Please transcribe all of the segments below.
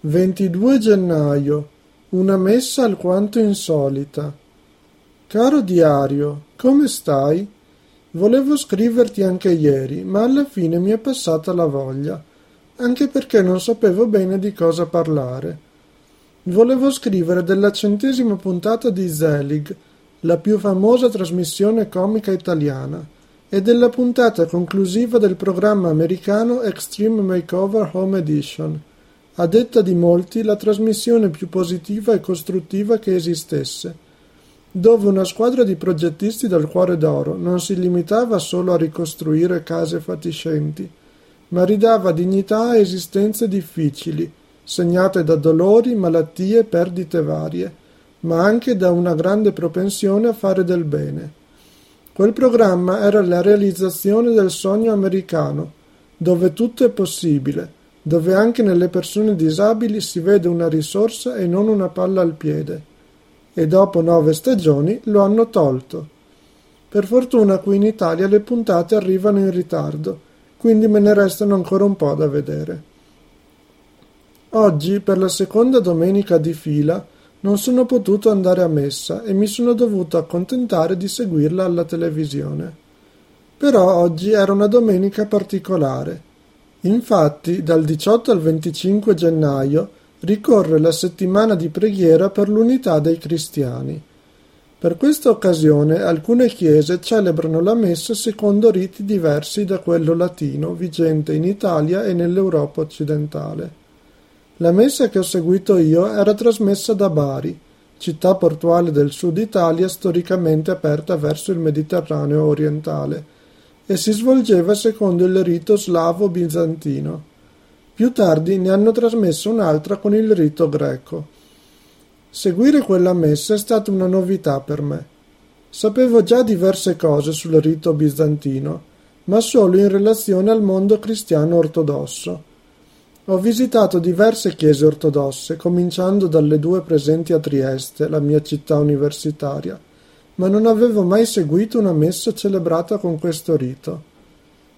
22 gennaio. Una messa alquanto insolita. Caro diario, come stai? Volevo scriverti anche ieri, ma alla fine mi è passata la voglia, anche perché non sapevo bene di cosa parlare. Volevo scrivere della centesima puntata di Zelig, la più famosa trasmissione comica italiana, e della puntata conclusiva del programma americano Extreme Makeover Home Edition a detta di molti la trasmissione più positiva e costruttiva che esistesse, dove una squadra di progettisti dal cuore d'oro non si limitava solo a ricostruire case fatiscenti, ma ridava dignità a esistenze difficili, segnate da dolori, malattie, perdite varie, ma anche da una grande propensione a fare del bene. Quel programma era la realizzazione del sogno americano, dove tutto è possibile, dove anche nelle persone disabili si vede una risorsa e non una palla al piede. E dopo nove stagioni lo hanno tolto. Per fortuna qui in Italia le puntate arrivano in ritardo, quindi me ne restano ancora un po' da vedere. Oggi, per la seconda domenica di fila, non sono potuto andare a messa e mi sono dovuto accontentare di seguirla alla televisione. Però oggi era una domenica particolare Infatti dal 18 al 25 gennaio ricorre la settimana di preghiera per l'unità dei cristiani. Per questa occasione alcune chiese celebrano la messa secondo riti diversi da quello latino vigente in Italia e nell'Europa occidentale. La messa che ho seguito io era trasmessa da Bari, città portuale del sud Italia storicamente aperta verso il Mediterraneo orientale, e si svolgeva secondo il rito slavo-bizantino. Più tardi ne hanno trasmesso un'altra con il rito greco. Seguire quella messa è stata una novità per me. Sapevo già diverse cose sul rito bizantino, ma solo in relazione al mondo cristiano ortodosso. Ho visitato diverse chiese ortodosse, cominciando dalle due presenti a Trieste, la mia città universitaria, ma non avevo mai seguito una messa celebrata con questo rito.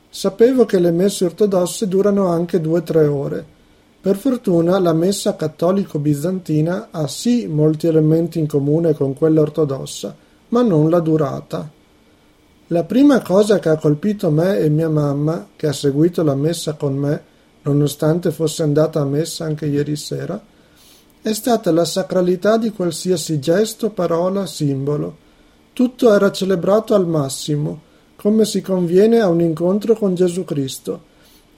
Sapevo che le messe ortodosse durano anche due o tre ore. Per fortuna la messa cattolico-bizantina ha sì molti elementi in comune con quella ortodossa, ma non la durata. La prima cosa che ha colpito me e mia mamma, che ha seguito la messa con me, nonostante fosse andata a messa anche ieri sera, è stata la sacralità di qualsiasi gesto, parola, simbolo tutto era celebrato al massimo, come si conviene a un incontro con Gesù Cristo,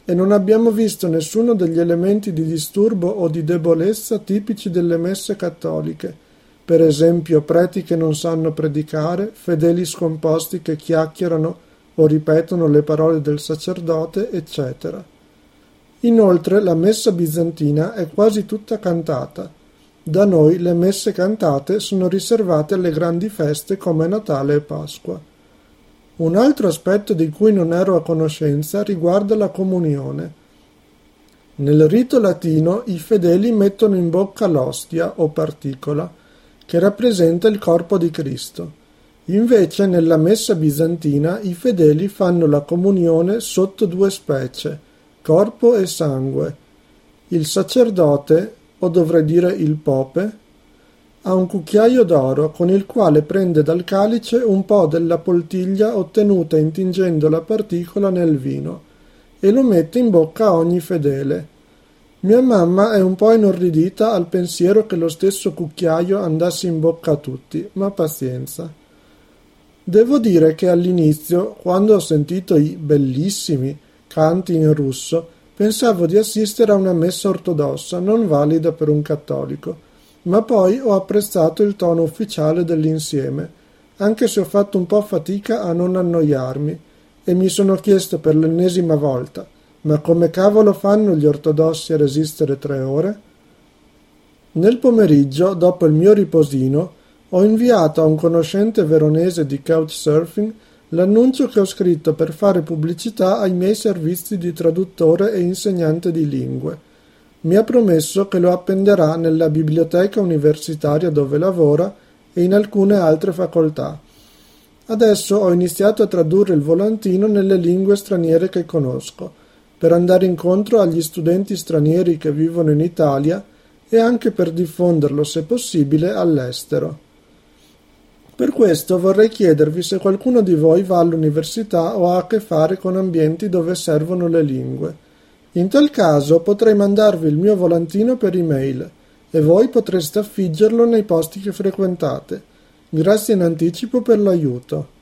e non abbiamo visto nessuno degli elementi di disturbo o di debolezza tipici delle messe cattoliche, per esempio preti che non sanno predicare, fedeli scomposti che chiacchierano o ripetono le parole del sacerdote, eccetera. Inoltre la messa bizantina è quasi tutta cantata, da noi le messe cantate sono riservate alle grandi feste come Natale e Pasqua. Un altro aspetto di cui non ero a conoscenza riguarda la comunione. Nel rito latino i fedeli mettono in bocca l'ostia o particola che rappresenta il corpo di Cristo. Invece nella messa bizantina i fedeli fanno la comunione sotto due specie, corpo e sangue. Il sacerdote o dovrei dire il pope, ha un cucchiaio d'oro con il quale prende dal calice un po' della poltiglia ottenuta intingendo la particola nel vino e lo mette in bocca a ogni fedele. Mia mamma è un po' inorridita al pensiero che lo stesso cucchiaio andasse in bocca a tutti, ma pazienza. Devo dire che all'inizio, quando ho sentito i bellissimi canti in russo, Pensavo di assistere a una messa ortodossa non valida per un cattolico, ma poi ho apprezzato il tono ufficiale dell'insieme, anche se ho fatto un po' fatica a non annoiarmi, e mi sono chiesto per l'ennesima volta ma come cavolo fanno gli ortodossi a resistere tre ore? Nel pomeriggio, dopo il mio riposino, ho inviato a un conoscente veronese di couchsurfing L'annuncio che ho scritto per fare pubblicità ai miei servizi di traduttore e insegnante di lingue. Mi ha promesso che lo appenderà nella biblioteca universitaria dove lavora e in alcune altre facoltà. Adesso ho iniziato a tradurre il volantino nelle lingue straniere che conosco, per andare incontro agli studenti stranieri che vivono in Italia e anche per diffonderlo, se possibile, all'estero. Per questo vorrei chiedervi se qualcuno di voi va all'università o ha a che fare con ambienti dove servono le lingue. In tal caso potrei mandarvi il mio volantino per email e voi potreste affiggerlo nei posti che frequentate. Grazie in anticipo per l'aiuto.